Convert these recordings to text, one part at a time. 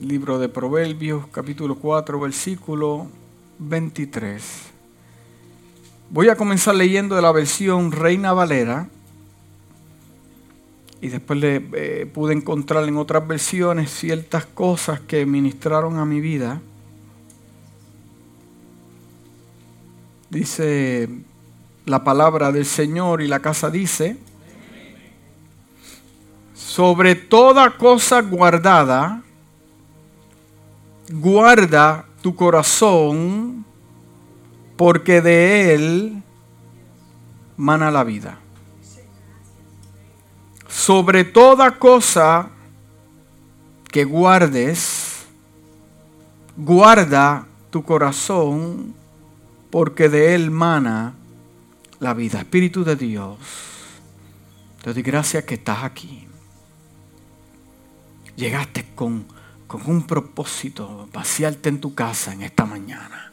Libro de Proverbios, capítulo 4, versículo 23. Voy a comenzar leyendo de la versión Reina Valera y después le eh, pude encontrar en otras versiones ciertas cosas que ministraron a mi vida. Dice la palabra del Señor y la casa dice, sobre toda cosa guardada, guarda tu corazón, porque de él mana la vida. Sobre toda cosa que guardes, guarda tu corazón, porque de él mana la vida. Espíritu de Dios, te doy gracias que estás aquí. Llegaste con, con un propósito, vaciarte en tu casa en esta mañana.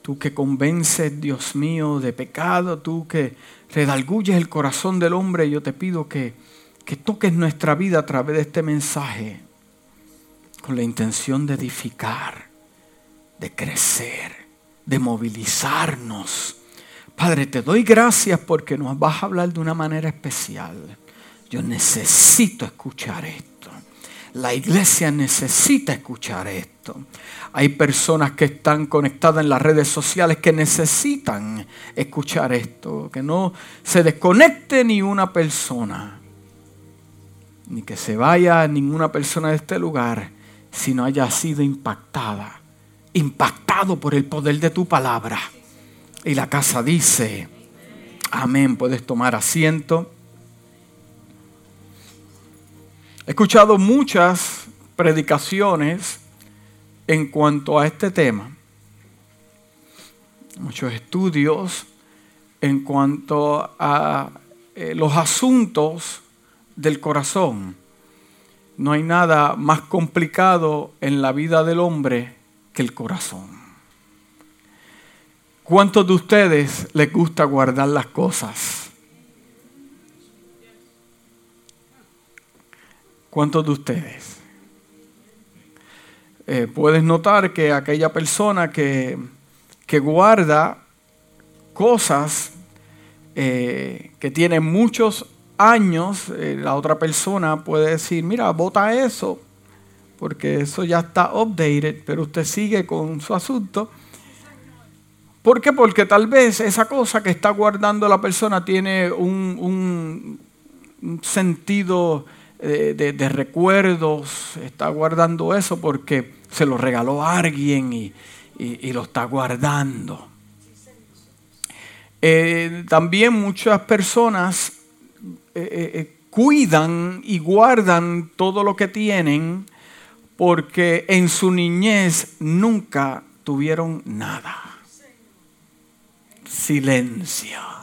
Tú que convences, Dios mío, de pecado, tú que redalgulles el corazón del hombre, yo te pido que, que toques nuestra vida a través de este mensaje con la intención de edificar, de crecer, de movilizarnos. Padre, te doy gracias porque nos vas a hablar de una manera especial. Yo necesito escuchar esto. La iglesia necesita escuchar esto. Hay personas que están conectadas en las redes sociales que necesitan escuchar esto. Que no se desconecte ni una persona. Ni que se vaya ninguna persona de este lugar si no haya sido impactada impactado por el poder de tu palabra. Y la casa dice, amén, puedes tomar asiento. He escuchado muchas predicaciones en cuanto a este tema, muchos estudios en cuanto a eh, los asuntos del corazón. No hay nada más complicado en la vida del hombre que el corazón. ¿Cuántos de ustedes les gusta guardar las cosas? ¿Cuántos de ustedes? Eh, puedes notar que aquella persona que, que guarda cosas eh, que tiene muchos años, eh, la otra persona puede decir, mira, bota eso, porque eso ya está updated, pero usted sigue con su asunto. ¿Por qué? Porque tal vez esa cosa que está guardando la persona tiene un, sentido eh, de, recuerdos, está guardando eso porque se lo regaló a alguien y, lo está guardando. Eh, también muchas personas eh, cuidan y guardan todo lo que tienen porque en su niñez nunca tuvieron nada. Silencio.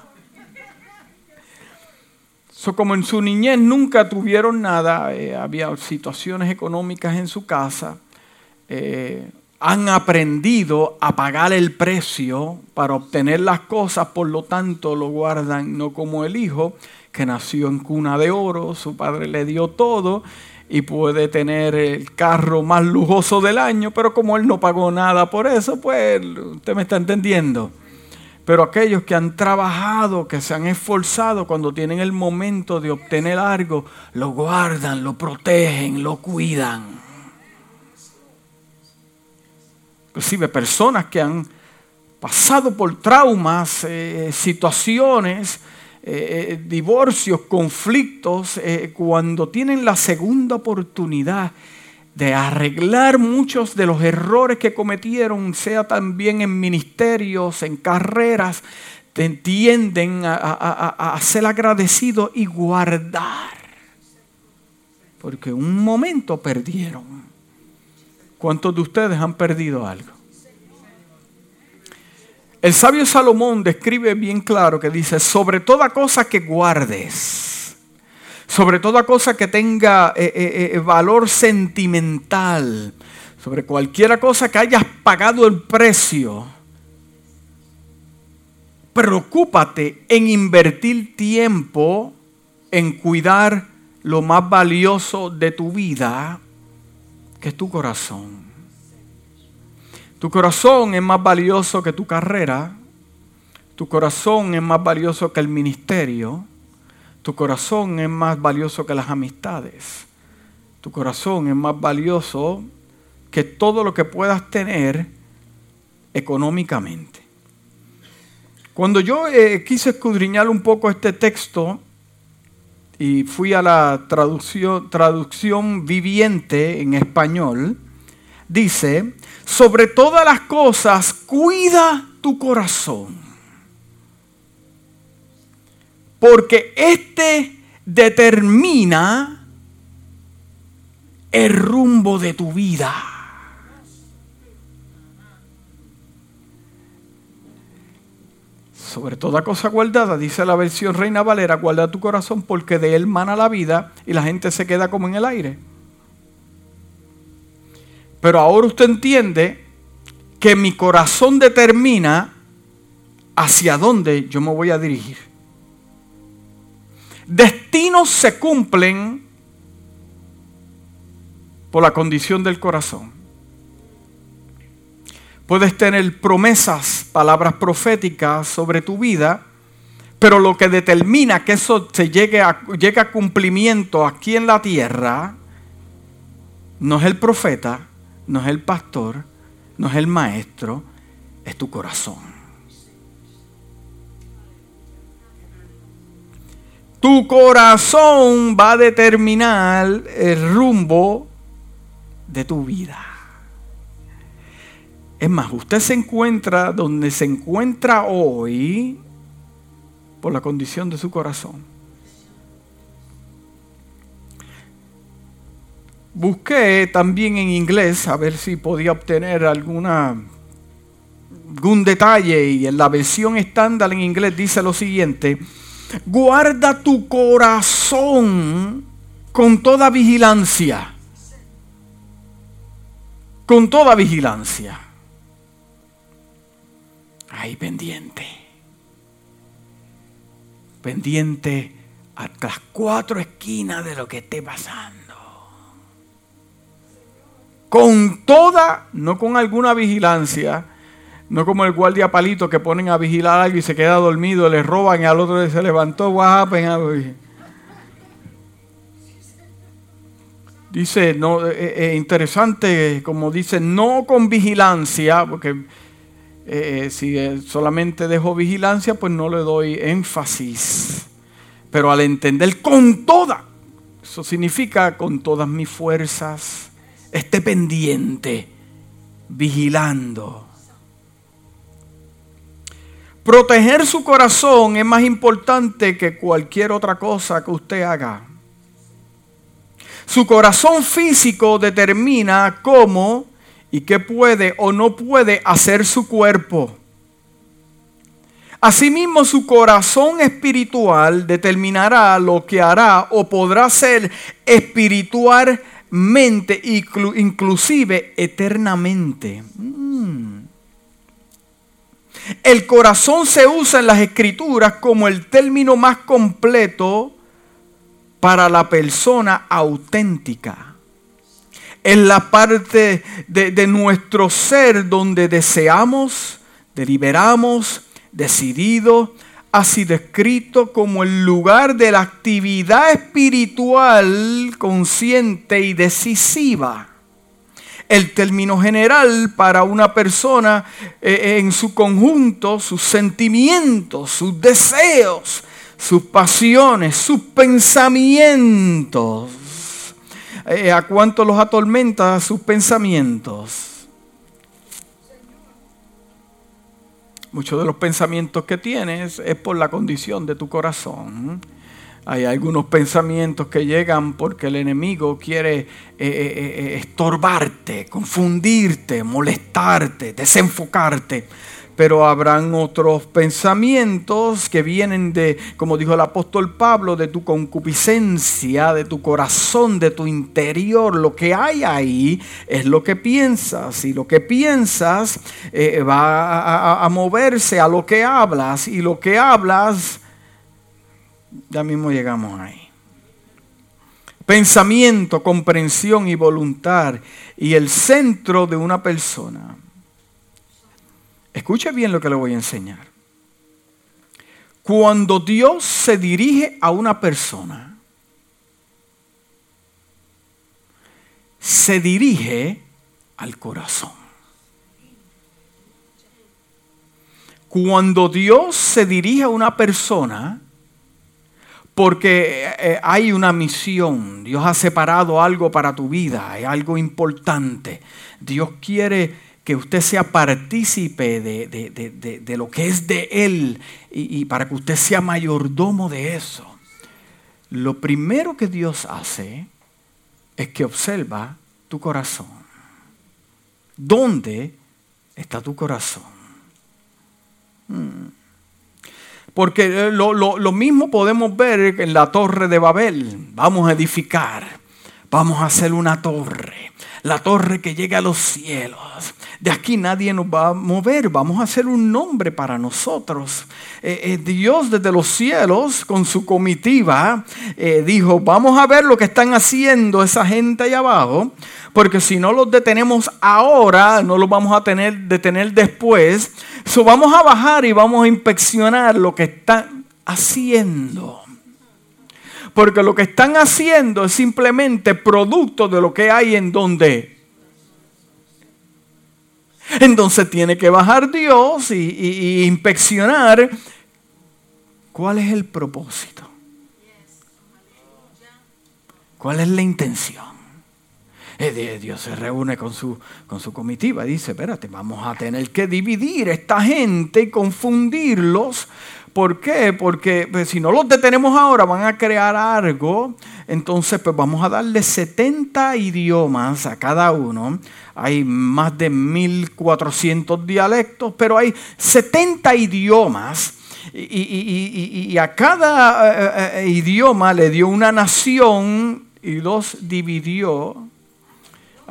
Como en su niñez nunca tuvieron nada, eh, había situaciones económicas en su casa, eh, han aprendido a pagar el precio para obtener las cosas, por lo tanto lo guardan no como el hijo que nació en cuna de oro, su padre le dio todo y puede tener el carro más lujoso del año, pero como él no pagó nada por eso, pues usted me está entendiendo. Pero aquellos que han trabajado, que se han esforzado cuando tienen el momento de obtener algo, lo guardan, lo protegen, lo cuidan. Inclusive personas que han pasado por traumas, eh, situaciones, eh, eh, divorcios, conflictos, eh, cuando tienen la segunda oportunidad de arreglar muchos de los errores que cometieron, sea también en ministerios, en carreras, tienden a, a ser agradecidos y guardar. Porque un momento perdieron. ¿Cuántos de ustedes han perdido algo? El sabio Salomón describe bien claro que dice, sobre toda cosa que guardes, sobre toda cosa que tenga eh, eh, eh, valor sentimental, sobre cualquier cosa que hayas pagado el precio, preocúpate en invertir tiempo en cuidar lo más valioso de tu vida, que es tu corazón. Tu corazón es más valioso que tu carrera. Tu corazón es más valioso que el ministerio. Tu corazón es más valioso que las amistades. Tu corazón es más valioso que todo lo que puedas tener económicamente. Cuando yo eh, quise escudriñar un poco este texto y fui a la traducción, traducción viviente en español, dice, sobre todas las cosas, cuida tu corazón. Porque este determina el rumbo de tu vida. Sobre toda cosa guardada, dice la versión Reina Valera, guarda tu corazón porque de él mana la vida y la gente se queda como en el aire. Pero ahora usted entiende que mi corazón determina hacia dónde yo me voy a dirigir. Destinos se cumplen por la condición del corazón. Puedes tener promesas, palabras proféticas sobre tu vida, pero lo que determina que eso llegue a cumplimiento aquí en la tierra no es el profeta, no es el pastor, no es el maestro, es tu corazón. Tu corazón va a determinar el rumbo de tu vida. Es más, usted se encuentra donde se encuentra hoy por la condición de su corazón. Busqué también en inglés a ver si podía obtener alguna algún detalle y en la versión estándar en inglés dice lo siguiente, guarda tu corazón con toda vigilancia. Con toda vigilancia. Ahí pendiente. Pendiente a las cuatro esquinas de lo que esté pasando. Con toda, no con alguna vigilancia, no como el guardia palito que ponen a vigilar a alguien y se queda dormido, le roban y al otro se levantó, what Dice, no, es eh, eh, interesante, como dice, no con vigilancia, porque eh, si solamente dejo vigilancia, pues no le doy énfasis. Pero al entender con toda, eso significa con todas mis fuerzas, esté pendiente, vigilando. Proteger su corazón es más importante que cualquier otra cosa que usted haga. Su corazón físico determina cómo y qué puede o no puede hacer su cuerpo. Asimismo, su corazón espiritual determinará lo que hará o podrá hacer espiritualmente, inclusive eternamente. Mm. El corazón se usa en las escrituras como el término más completo para la persona auténtica. En la parte de, nuestro ser donde deseamos, deliberamos, decidido, ha sido escrito como el lugar de la actividad espiritual consciente y decisiva. El término general para una persona eh, en su conjunto, sus sentimientos, sus deseos, sus pasiones, sus pensamientos. Eh, ¿A cuánto los atormenta sus pensamientos? Muchos de los pensamientos que tienes es por la condición de tu corazón. Hay algunos pensamientos que llegan porque el enemigo quiere eh, eh, estorbarte, confundirte, molestarte, desenfocarte pero habrán otros pensamientos que vienen de, como dijo el apóstol Pablo, de tu concupiscencia, de tu corazón, de tu interior. Lo que hay ahí es lo que piensas y lo que piensas eh, va a, moverse a lo que hablas y lo que hablas, ya mismo llegamos ahí. pensamiento, comprensión y voluntad y el centro de una persona. Escuche bien lo que le voy a enseñar. Cuando Dios se dirige a una persona, se dirige al corazón. Cuando Dios se dirige a una persona, porque eh, hay una misión, Dios ha separado algo para tu vida, hay algo importante. Dios quiere que usted sea partícipe de, lo que es de Él y, para que usted sea mayordomo de eso. Lo primero que Dios hace es que observa tu corazón. ¿Dónde está tu corazón? Porque eh, lo, mismo podemos ver en la torre de Babel. Vamos a edificar, vamos a hacer una torre, la torre que llega a los cielos. De aquí nadie nos va a mover, vamos a hacer un nombre para nosotros. Eh, eh, Dios desde los cielos con su comitiva dijo, vamos a ver lo que están haciendo esa gente allá abajo, porque si no los detenemos ahora, no los vamos a tener, detener después. So, vamos a bajar y vamos a inspeccionar lo que están haciendo. Porque lo que están haciendo es simplemente producto de lo que hay en donde. Entonces tiene que bajar Dios y, y inspeccionar cuál es el propósito. ¿Cuál es la intención? Eh, Dios se reúne con su, con su comitiva y dice, espérate, vamos a tener que dividir esta gente y confundirlos. ¿Por qué? Porque pues, si no los detenemos ahora van a crear algo. Entonces, pues vamos a darle 70 idiomas a cada uno. Hay más de 1400 dialectos, pero hay 70 idiomas. Y, a cada eh, eh, idioma le dio una nación y los dividió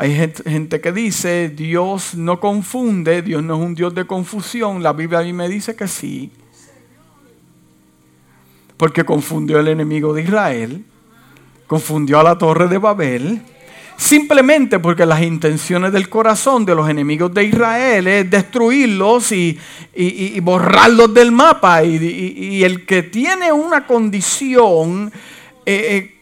hay gente, que dice, Dios no confunde, Dios no es un Dios de confusión. La Biblia a mí me dice que sí. Porque confundió el enemigo de Israel, confundió a la torre de Babel, simplemente porque las intenciones del corazón de los enemigos de Israel es destruirlos y, borrarlos del mapa. Y, el que tiene una condición... Eh, eh,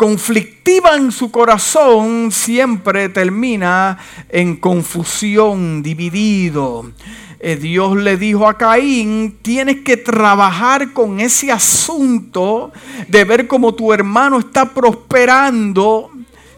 conflictiva en su corazón siempre termina en confusión, dividido. Eh, Dios le dijo a Caín, tienes que trabajar con ese asunto de ver cómo tu hermano está prosperando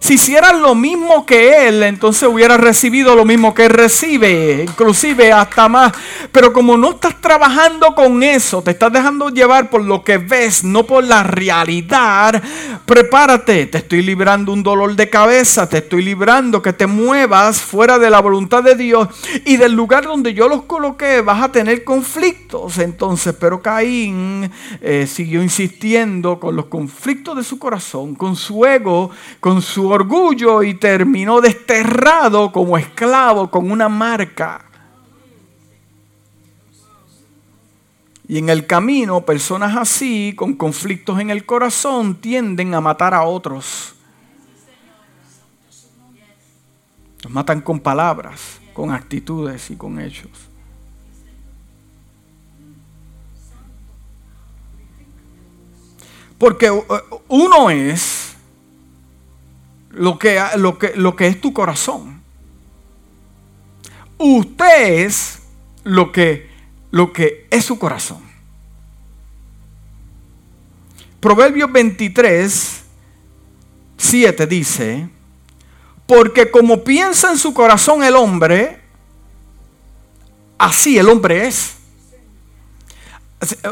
si hicieras lo mismo que Él, entonces hubieras recibido lo mismo que Él recibe, inclusive hasta más. Pero como no estás trabajando con eso, te estás dejando llevar por lo que ves, no por la realidad, prepárate, te estoy librando un dolor de cabeza, te estoy librando que te muevas fuera de la voluntad de Dios y del lugar donde yo los coloqué vas a tener conflictos. Entonces, pero Caín eh, siguió insistiendo con los conflictos de su corazón, con su ego, con su orgullo y terminó desterrado como esclavo con una marca. Y en el camino, personas así, con conflictos en el corazón, tienden a matar a otros. Los matan con palabras, con actitudes y con hechos. Porque uh, uno es lo que, lo que, lo que es tu corazón. Usted es lo que, lo que es su corazón. Proverbios 23, 7 dice, porque como piensa en su corazón el hombre, así el hombre es.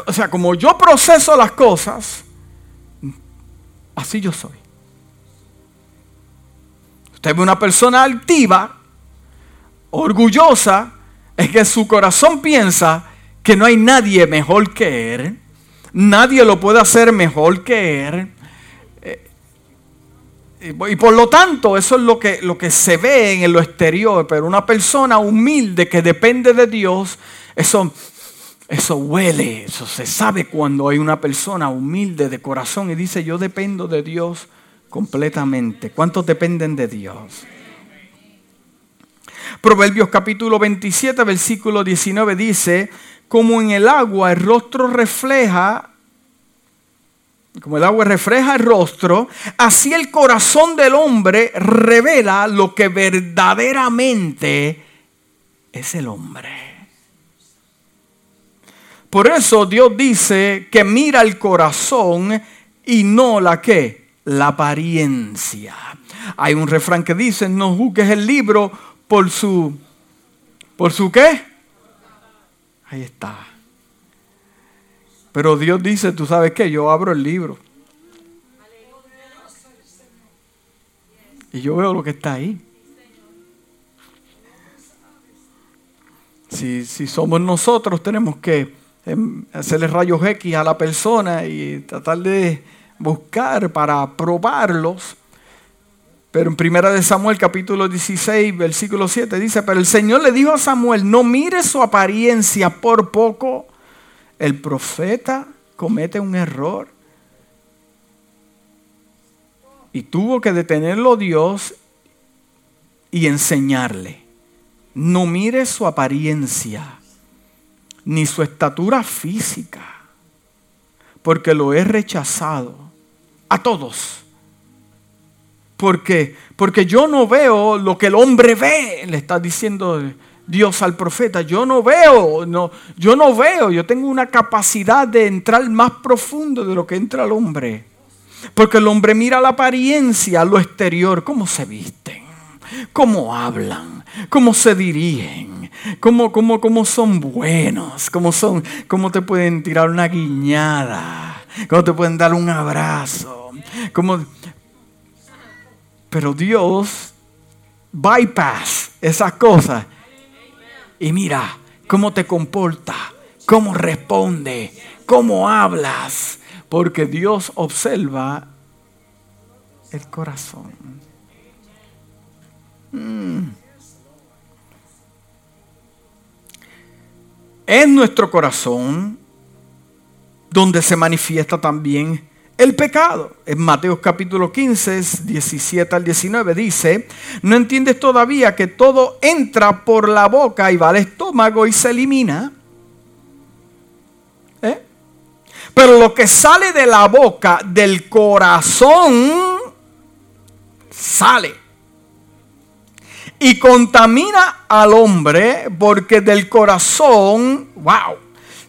O sea, como yo proceso las cosas, así yo soy. Usted ve una persona altiva, orgullosa, es que su corazón piensa que no hay nadie mejor que él. Nadie lo puede hacer mejor que él. Eh, y por lo tanto, eso es lo que, lo que se ve en lo exterior. Pero una persona humilde que depende de Dios, eso, eso huele, eso se sabe cuando hay una persona humilde de corazón y dice, yo dependo de Dios completamente. ¿Cuántos dependen de Dios? Proverbios capítulo 27, versículo 19 dice, como en el agua el rostro refleja, como el agua refleja el rostro, así el corazón del hombre revela lo que verdaderamente es el hombre. Por eso Dios dice que mira el corazón y no la que, la apariencia. Hay un refrán que dice, no juzgues el libro por su, ¿por su qué? Ahí está. Pero Dios dice, tú sabes qué, yo abro el libro. Y yo veo lo que está ahí. Si, si somos nosotros, tenemos que em, hacerle rayos X a la persona y tratar de buscar para probarlos. Pero en primera de Samuel capítulo 16, versículo 7 dice, pero el Señor le dijo a Samuel, no mire su apariencia por poco. El profeta comete un error. Y tuvo que detenerlo Dios y enseñarle. No mire su apariencia, ni su estatura física, porque lo he rechazado a todos porque, porque yo no veo lo que el hombre ve, le está diciendo Dios al profeta. Yo no veo, no, yo no veo, yo tengo una capacidad de entrar más profundo de lo que entra el hombre. Porque el hombre mira la apariencia, lo exterior, cómo se visten, cómo hablan, cómo se dirigen, cómo, cómo, cómo son buenos, cómo, son, cómo te pueden tirar una guiñada, cómo te pueden dar un abrazo, cómo pero Dios bypass esas cosas. Y mira cómo te comporta, cómo responde, cómo hablas. Porque Dios observa el corazón. Mm. Es nuestro corazón donde se manifiesta también el pecado. En Mateo capítulo 15, 17 al 19 dice, ¿no entiendes todavía que todo entra por la boca y va al estómago y se elimina? ¿Eh? Pero lo que sale de la boca, del corazón, sale. Y contamina al hombre porque del corazón, wow,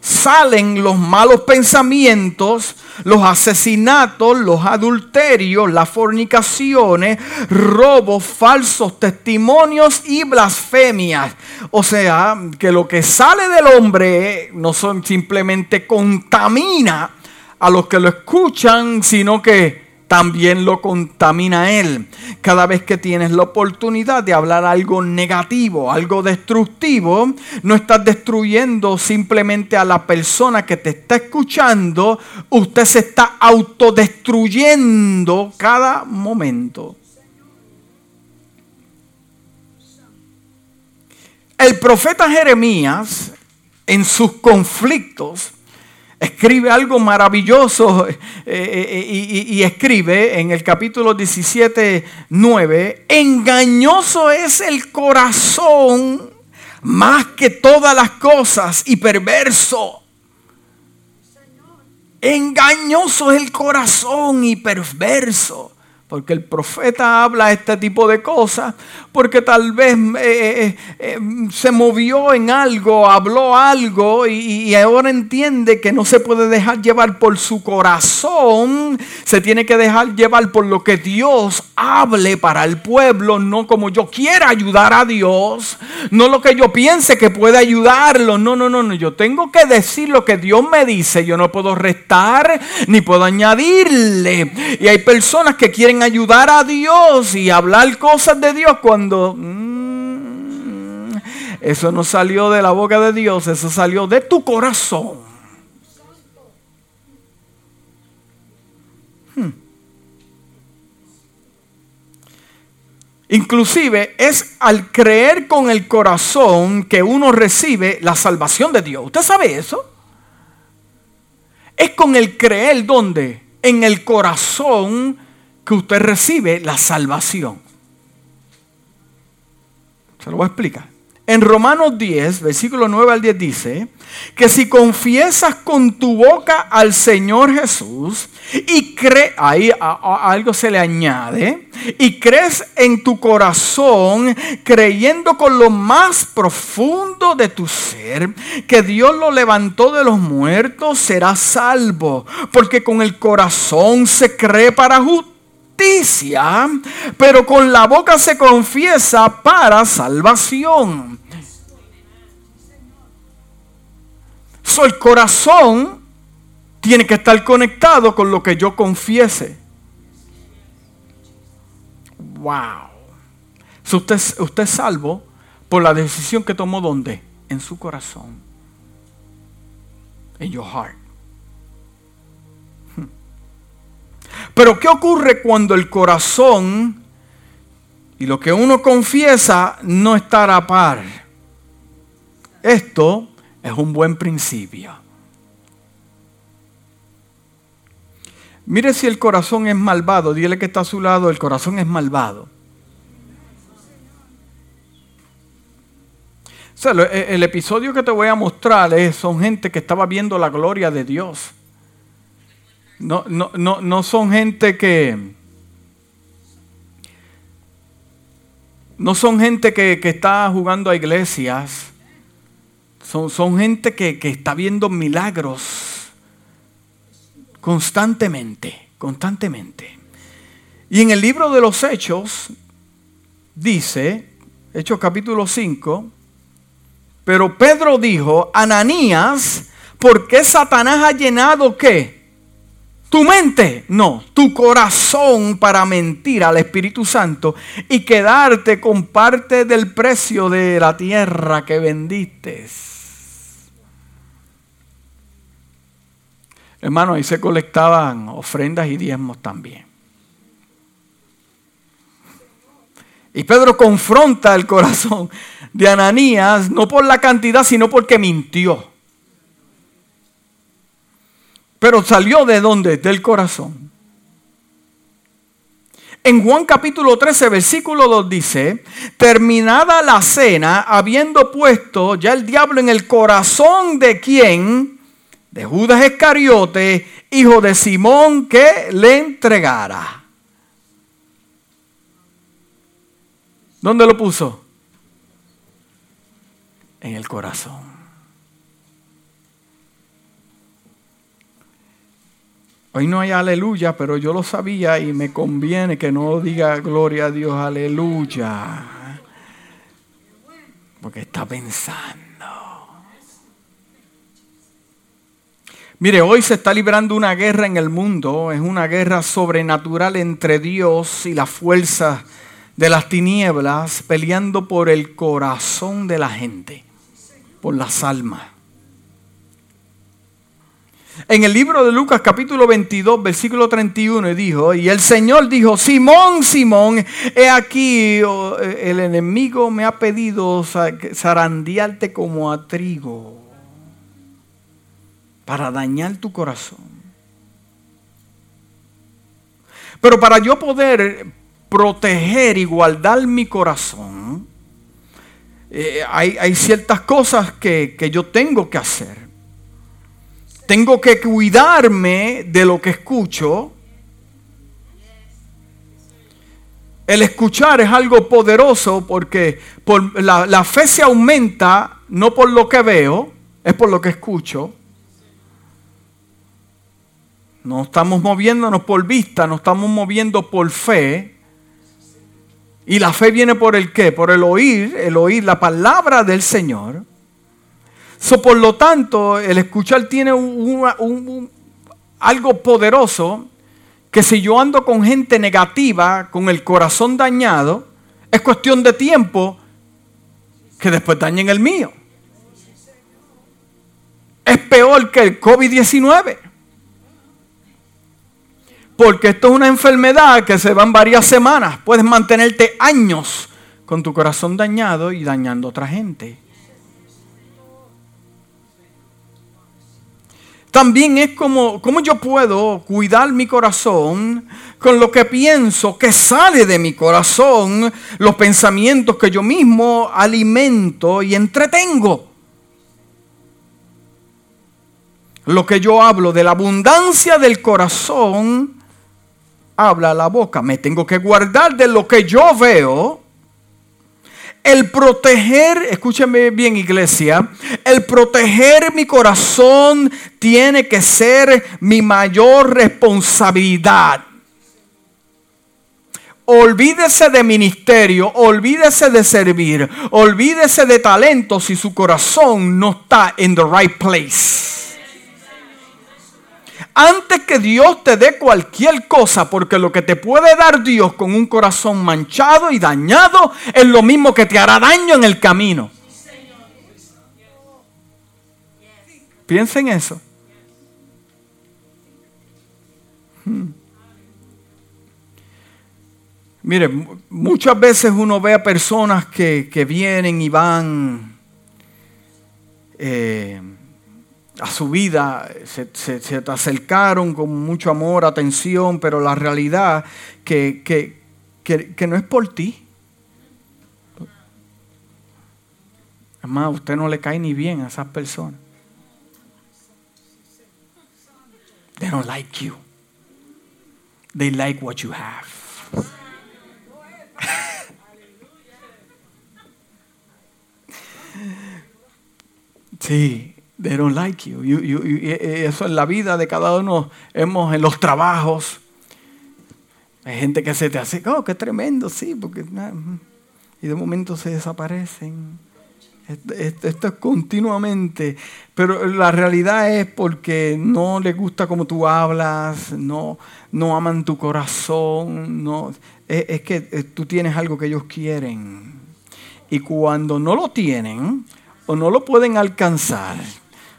salen los malos pensamientos, los asesinatos, los adulterios, las fornicaciones, robos, falsos testimonios y blasfemias. O sea, que lo que sale del hombre no son simplemente contamina a los que lo escuchan, sino que también lo contamina él. Cada vez que tienes la oportunidad de hablar algo negativo, algo destructivo, no estás destruyendo simplemente a la persona que te está escuchando, usted se está autodestruyendo cada momento. El profeta Jeremías, en sus conflictos, escribe algo maravilloso eh, eh, eh, y, escribe en el capítulo 17, 9, engañoso es el corazón más que todas las cosas y perverso. Engañoso es el corazón y perverso. Porque el profeta habla este tipo de cosas, porque tal vez eh, eh, eh, se movió en algo, habló algo y, ahora entiende que no se puede dejar llevar por su corazón, se tiene que dejar llevar por lo que Dios hable para el pueblo, no como yo quiera ayudar a Dios, no lo que yo piense que puede ayudarlo, no, no, no, no, yo tengo que decir lo que Dios me dice, yo no puedo restar ni puedo añadirle. Y hay personas que quieren ayudar a Dios y hablar cosas de Dios cuando mm, eso no salió de la boca de Dios, eso salió de tu corazón. Hmm. Inclusive es al creer con el corazón que uno recibe la salvación de Dios. ¿Usted sabe eso? Es con el creer donde en el corazón que usted recibe la salvación. Se lo voy a explicar. En Romanos 10, versículo 9 al 10 dice que si confiesas con tu boca al Señor Jesús y crees, ahí algo se le añade, y crees en tu corazón, creyendo con lo más profundo de tu ser, que Dios lo levantó de los muertos, serás salvo, porque con el corazón se cree para justicia, pero con la boca se confiesa para salvación. el corazón tiene que estar conectado con lo que yo confiese. Wow. usted, usted es salvo por la decisión que tomó ¿dónde? En su corazón. En your heart. Pero ¿qué ocurre cuando el corazón y lo que uno confiesa no está a par? Esto es un buen principio. Mire si el corazón es malvado, dile que está a su lado, el corazón es malvado. el episodio que te voy a mostrar es, son gente que estaba viendo la gloria de Dios. No, no, no, son gente que... No son gente que, está jugando a iglesias. Son, gente que, que está viendo milagros constantemente, constantemente. Y en el libro de los Hechos dice, Hechos capítulo 5, pero Pedro dijo, Ananías, ¿por qué Satanás ha llenado qué? Tu mente, no, tu corazón para mentir al Espíritu Santo y quedarte con parte del precio de la tierra que vendiste. Hermano, ahí se colectaban ofrendas y diezmos también. Y Pedro confronta el corazón de Ananías, no por la cantidad, sino porque mintió. Pero salió de dónde? Del corazón. En Juan capítulo 13, versículo 2 dice, terminada la cena, habiendo puesto ya el diablo en el corazón de quien, de Judas Iscariote, hijo de Simón, que le entregara. ¿Dónde lo puso? En el corazón. Hoy no hay aleluya, pero yo lo sabía y me conviene que no diga gloria a Dios, aleluya. Porque está pensando. Mire, hoy se está librando una guerra en el mundo, es una guerra sobrenatural entre Dios y las fuerzas de las tinieblas, peleando por el corazón de la gente, por las almas. En el libro de Lucas capítulo 22, versículo 31, dijo, y el Señor dijo, Simón, Simón, he aquí, oh, el enemigo me ha pedido zarandearte como a trigo para dañar tu corazón. Pero para yo poder proteger y guardar mi corazón, eh, hay, ciertas cosas que, que yo tengo que hacer. Tengo que cuidarme de lo que escucho. El escuchar es algo poderoso porque por la, la, fe se aumenta no por lo que veo, es por lo que escucho. No estamos moviéndonos por vista, no estamos moviendo por fe. Y la fe viene por el qué? Por el oír, el oír la palabra del Señor. Por lo tanto, el escuchar tiene algo poderoso que si yo ando con gente negativa, con el corazón dañado, es cuestión de tiempo que después dañen el mío. Es peor que el COVID-19. Porque esto es una enfermedad que se va en varias semanas. Puedes mantenerte años con tu corazón dañado y dañando a otra gente. También es como, ¿cómo yo puedo cuidar mi corazón con lo que pienso que sale de mi corazón, los pensamientos que yo mismo alimento y entretengo? Lo que yo hablo de la abundancia del corazón, habla la boca. Me tengo que guardar de lo que yo veo el proteger, escúchame bien iglesia, el proteger mi corazón tiene que ser mi mayor responsabilidad. Olvídese de ministerio, olvídese de servir, olvídese de talento si su corazón no está en the right place. Antes que Dios te dé cualquier cosa, porque lo que te puede dar Dios con un corazón manchado y dañado es lo mismo que te hará daño en el camino. Piensa en eso. Hmm. Mire, muchas veces uno ve a personas que, vienen y van eh, a su vida, se, te acercaron con mucho amor, atención, pero la realidad que, que, no es por ti. Además, a usted no le cae ni bien a esas personas. They don't like you. They like what you have. sí, They don't like you. eso en la vida de cada uno, hemos en los trabajos. Hay gente que se te hace, oh, qué tremendo, sí, porque. Y de momento se desaparecen. Esto, es continuamente. Pero la realidad es porque no les gusta como tú hablas, no, no aman tu corazón. No, es que eh, tú tienes algo que ellos quieren. Y cuando no lo tienen o no lo pueden alcanzar,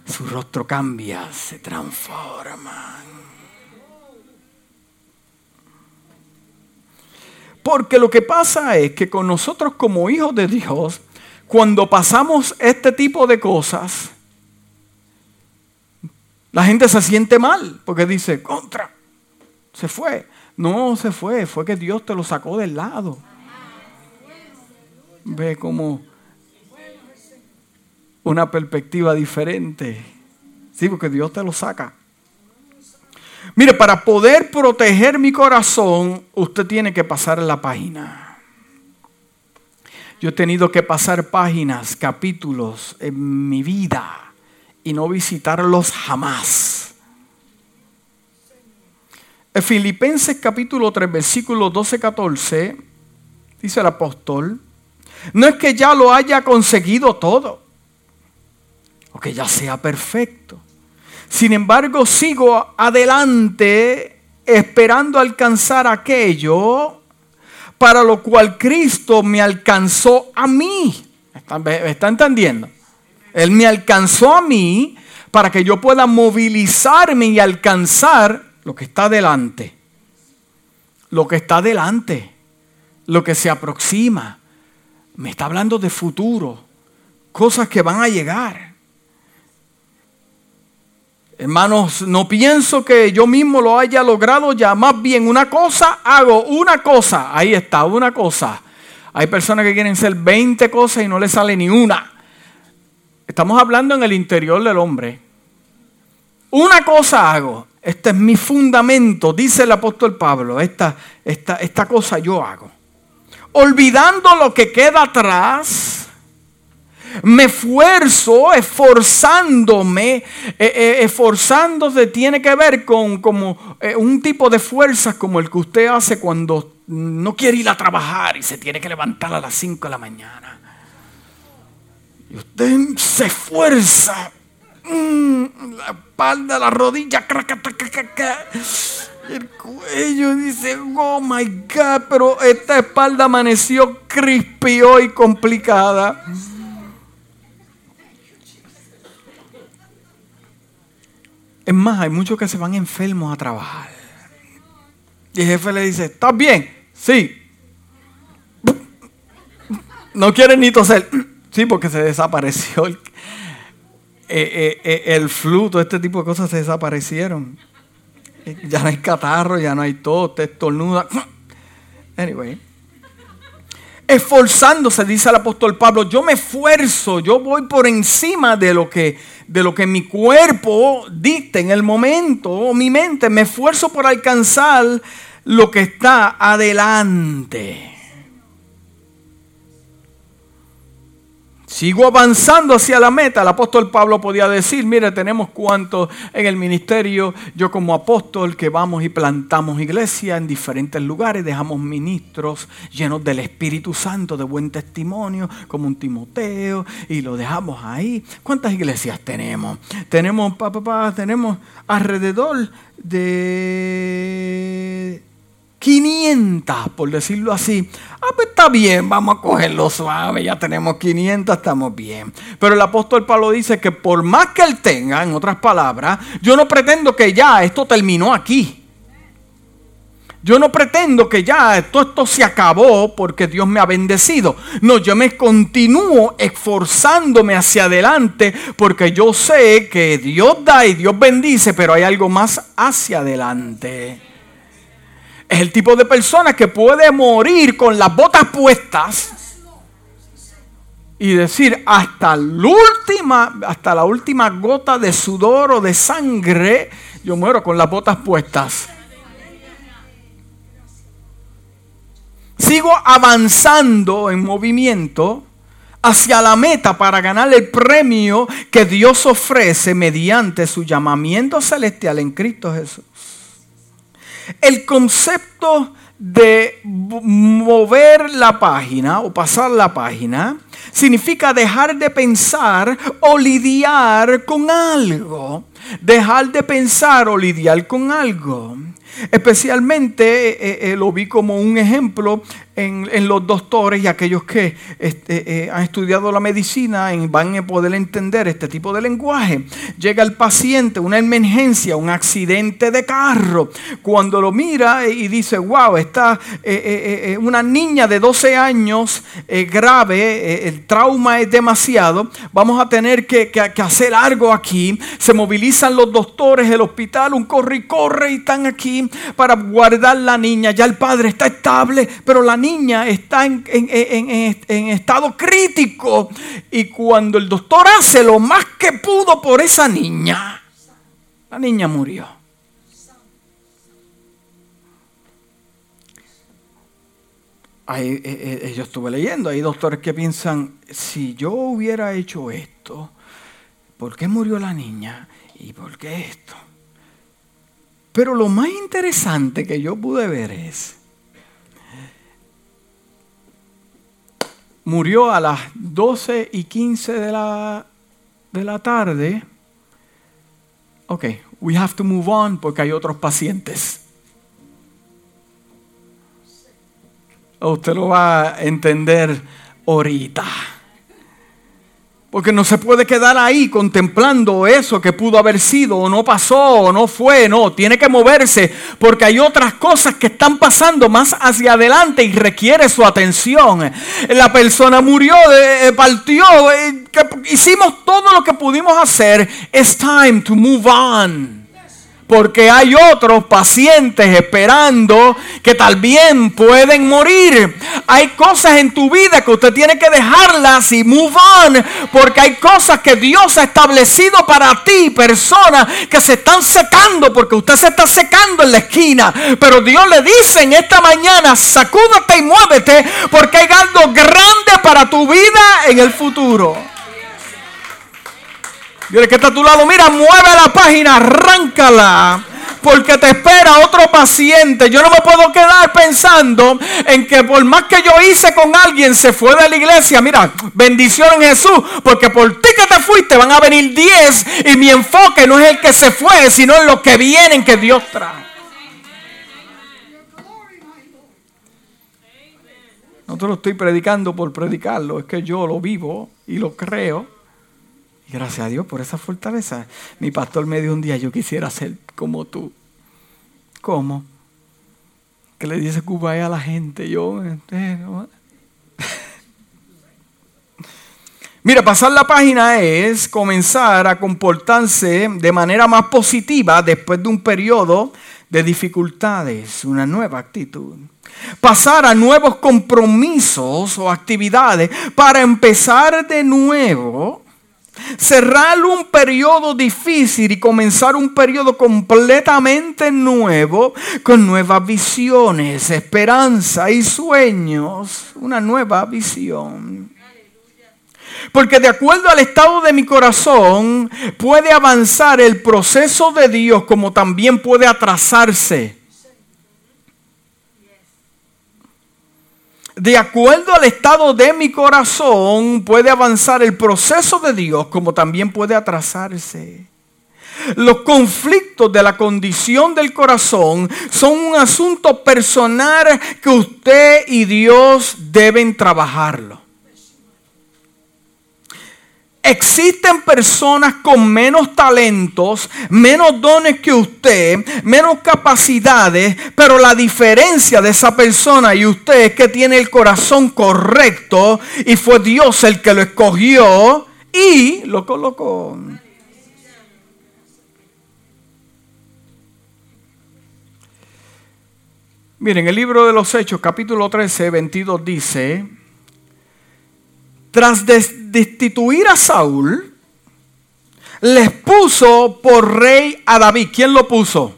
su rostro cambia, se transforma. Porque lo que pasa es que con nosotros como hijos de Dios, cuando pasamos este tipo de cosas, la gente se siente mal porque dice, contra, se fue. No se fue, fue que Dios te lo sacó del lado. Ve cómo una perspectiva diferente. Sí, porque Dios te lo saca. Mire, para poder proteger mi corazón, usted tiene que pasar la página. Yo he tenido que pasar páginas, capítulos en mi vida y no visitarlos jamás. En Filipenses capítulo 3, versículo 12-14, dice el apóstol, no es que ya lo haya conseguido todo o que ya sea perfecto. Sin embargo, sigo adelante esperando alcanzar aquello para lo cual Cristo me alcanzó a mí. ¿Me está entendiendo? Él me alcanzó a mí para que yo pueda movilizarme y alcanzar lo que está delante. Lo que está delante. Lo que se aproxima. Me está hablando de futuro. Cosas que van a llegar. Hermanos, no pienso que yo mismo lo haya logrado ya. Más bien, una cosa hago, una cosa. Ahí está, una cosa. Hay personas que quieren ser 20 cosas y no les sale ni una. Estamos hablando en el interior del hombre. Una cosa hago. Este es mi fundamento, dice el apóstol Pablo. Esta, esta, esta cosa yo hago. Olvidando lo que queda atrás me esfuerzo, esforzándome, eh, eh, esforzándose tiene que ver con como eh, un tipo de fuerzas como el que usted hace cuando no quiere ir a trabajar y se tiene que levantar a las 5 de la mañana. Y usted se esfuerza, mm, la espalda, la rodilla, el cuello dice, oh my God, pero esta espalda amaneció crispy y complicada. Es más, hay muchos que se van enfermos a trabajar. Y el jefe le dice, ¿estás bien? Sí. No quiere ni toser. Sí, porque se desapareció. eh, eh, el fluto, este tipo de cosas se desaparecieron. Ya no hay catarro, ya no hay todo, te estornuda. Anyway. Esforzándose, dice el apóstol Pablo, yo me esfuerzo, yo voy por encima de lo que, de lo que mi cuerpo dicta en el momento, o mi mente, me esfuerzo por alcanzar lo que está adelante. Sigo avanzando hacia la meta. El apóstol Pablo podía decir, mire, tenemos cuantos en el ministerio, yo como apóstol, que vamos y plantamos iglesia en diferentes lugares, dejamos ministros llenos del Espíritu Santo, de buen testimonio, como un Timoteo, y lo dejamos ahí. ¿Cuántas iglesias tenemos? Tenemos, papá, tenemos alrededor de 500, por decirlo así. Ah, pues está bien, vamos a cogerlo suave, ya tenemos 500, estamos bien. Pero el apóstol Pablo dice que por más que él tenga, en otras palabras, yo no pretendo que ya esto terminó aquí. Yo no pretendo que ya todo esto se acabó porque Dios me ha bendecido. No, yo me continúo esforzándome hacia adelante porque yo sé que Dios da y Dios bendice, pero hay algo más hacia adelante. Es el tipo de persona que puede morir con las botas puestas y decir hasta la última, hasta la última gota de sudor o de sangre, yo muero con las botas puestas. Sigo avanzando en movimiento hacia la meta para ganar el premio que Dios ofrece mediante su llamamiento celestial en Cristo Jesús. El concepto de mover la página o pasar la página significa dejar de pensar o lidiar con algo. Dejar de pensar o lidiar con algo. Especialmente eh, eh, lo vi como un ejemplo en, los doctores y aquellos que este, eh, han estudiado la medicina van a poder entender este tipo de lenguaje. Llega el paciente, una emergencia, un accidente de carro. Cuando lo mira y dice, wow, está una niña de 12 años grave, el trauma es demasiado, vamos a tener que, que hacer algo aquí. Se movilizan los doctores, el hospital, un corre y corre y están aquí para guardar la niña. Ya el padre está estable, pero la niña está en, estado crítico. Y cuando el doctor hace lo más que pudo por esa niña, la niña murió. Ahí, eh, eh, yo estuve leyendo, hay doctores que piensan, si yo hubiera hecho esto, ¿por qué murió la niña? ¿Y por qué esto? Pero lo más interesante que yo pude ver es, murió a las 12 y 15 de la, de la tarde. Ok, we have to move on porque hay otros pacientes. Usted lo va a entender ahorita. Porque no se puede quedar ahí contemplando eso que pudo haber sido o no pasó o no fue. No, tiene que moverse porque hay otras cosas que están pasando más hacia adelante y requiere su atención. La persona murió, eh, partió, eh, hicimos todo lo que pudimos hacer. It's time to move on. Porque hay otros pacientes esperando que también pueden morir. Hay cosas en tu vida que usted tiene que dejarlas y move on. Porque hay cosas que Dios ha establecido para ti, personas que se están secando porque usted se está secando en la esquina. Pero Dios le dice en esta mañana, sacúdate y muévete porque hay algo grande para tu vida en el futuro. Dile que está a tu lado, mira, mueve la página, arráncala. Porque te espera otro paciente. Yo no me puedo quedar pensando en que por más que yo hice con alguien se fue de la iglesia. Mira, bendición en Jesús. Porque por ti que te fuiste van a venir 10. Y mi enfoque no es el que se fue, sino en lo que vienen que Dios trae. No te lo estoy predicando por predicarlo. Es que yo lo vivo y lo creo. Gracias a Dios por esa fortaleza. Mi pastor me dijo un día, yo quisiera ser como tú. ¿Cómo? Que le dice Cuba a la gente. Yo, eh, Mira, pasar la página es comenzar a comportarse de manera más positiva después de un periodo de dificultades, una nueva actitud. Pasar a nuevos compromisos o actividades para empezar de nuevo cerrar un periodo difícil y comenzar un periodo completamente nuevo con nuevas visiones, esperanza y sueños, una nueva visión. Porque de acuerdo al estado de mi corazón puede avanzar el proceso de Dios como también puede atrasarse. De acuerdo al estado de mi corazón, puede avanzar el proceso de Dios como también puede atrasarse. Los conflictos de la condición del corazón son un asunto personal que usted y Dios deben trabajarlo. Existen personas con menos talentos, menos dones que usted, menos capacidades, pero la diferencia de esa persona y usted es que tiene el corazón correcto y fue Dios el que lo escogió y lo colocó. Miren, el libro de los Hechos, capítulo 13, 22 dice, tras destituir a Saúl, les puso por rey a David. ¿Quién lo puso?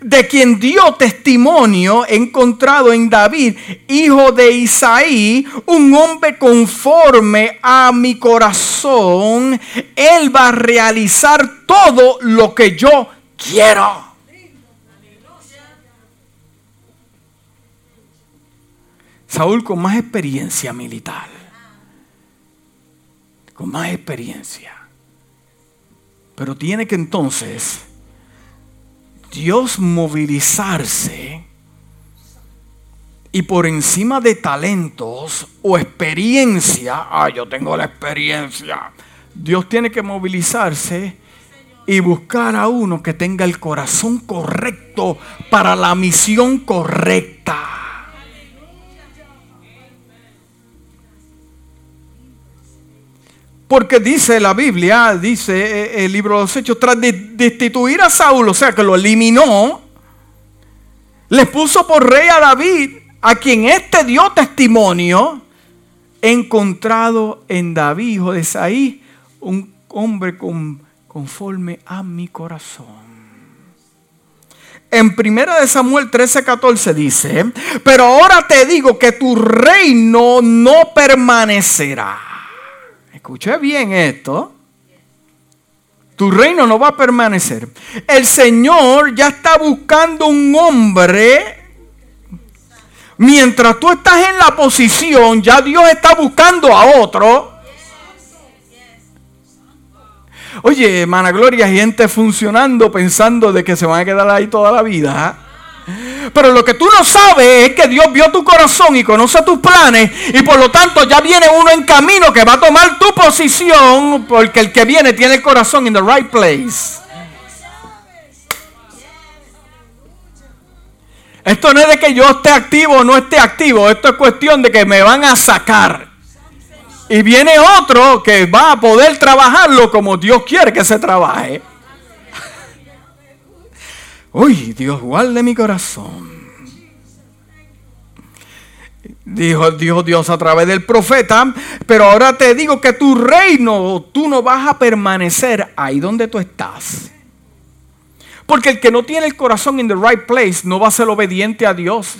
De quien dio testimonio encontrado en David, hijo de Isaí, un hombre conforme a mi corazón. Él va a realizar todo lo que yo quiero. Saúl con más experiencia militar con más experiencia. Pero tiene que entonces Dios movilizarse y por encima de talentos o experiencia, ah, yo tengo la experiencia, Dios tiene que movilizarse y buscar a uno que tenga el corazón correcto para la misión correcta. Porque dice la Biblia, dice eh, el libro de los Hechos, tras de destituir a Saúl, o sea que lo eliminó, le puso por rey a David, a quien éste dio testimonio, encontrado en David, hijo de Saí, un hombre conforme a mi corazón. En 1 Samuel 13:14 dice, pero ahora te digo que tu reino no permanecerá escuche bien esto, tu reino no va a permanecer. El Señor ya está buscando un hombre. Mientras tú estás en la posición, ya Dios está buscando a otro. Oye, hermana Gloria, gente funcionando pensando de que se van a quedar ahí toda la vida. Pero lo que tú no sabes es que Dios vio tu corazón y conoce tus planes y por lo tanto ya viene uno en camino que va a tomar tu posición porque el que viene tiene el corazón en the right place. Esto no es de que yo esté activo o no esté activo, esto es cuestión de que me van a sacar. Y viene otro que va a poder trabajarlo como Dios quiere que se trabaje. Uy, Dios guarde mi corazón. Dijo Dios, Dios a través del profeta, pero ahora te digo que tu reino, tú no vas a permanecer ahí donde tú estás. Porque el que no tiene el corazón en the right place no va a ser obediente a Dios.